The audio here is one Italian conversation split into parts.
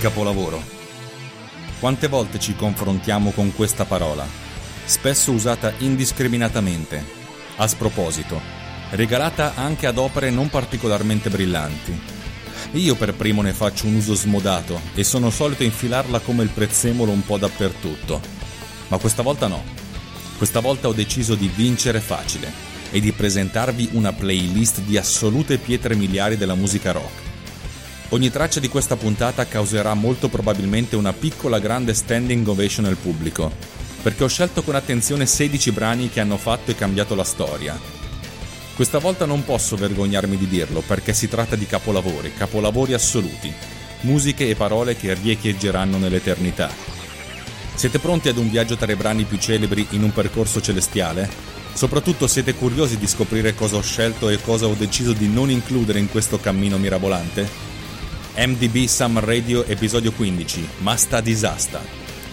Capolavoro. Quante volte ci confrontiamo con questa parola, spesso usata indiscriminatamente, a sproposito, regalata anche ad opere non particolarmente brillanti. Io per primo ne faccio un uso smodato e sono solito infilarla come il prezzemolo un po' dappertutto. Ma questa volta no. Questa volta ho deciso di vincere facile e di presentarvi una playlist di assolute pietre miliari della musica rock Ogni traccia di questa puntata causerà molto probabilmente una piccola grande standing ovation al pubblico, perché ho scelto con attenzione 16 brani che hanno fatto e cambiato la storia. Questa volta non posso vergognarmi di dirlo, perché si tratta di capolavori, capolavori assoluti, musiche e parole che riecheggeranno nell'eternità. Siete pronti ad un viaggio tra i brani più celebri in un percorso celestiale? Soprattutto siete curiosi di scoprire cosa ho scelto e cosa ho deciso di non includere in questo cammino mirabolante? MDB Summer Radio episodio 15 Masta Disasta.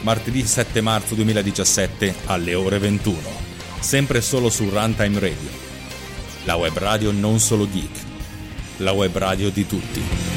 Martedì 7 marzo 2017 alle ore 21 sempre solo su Runtime Radio. La web radio non solo geek la web radio di tutti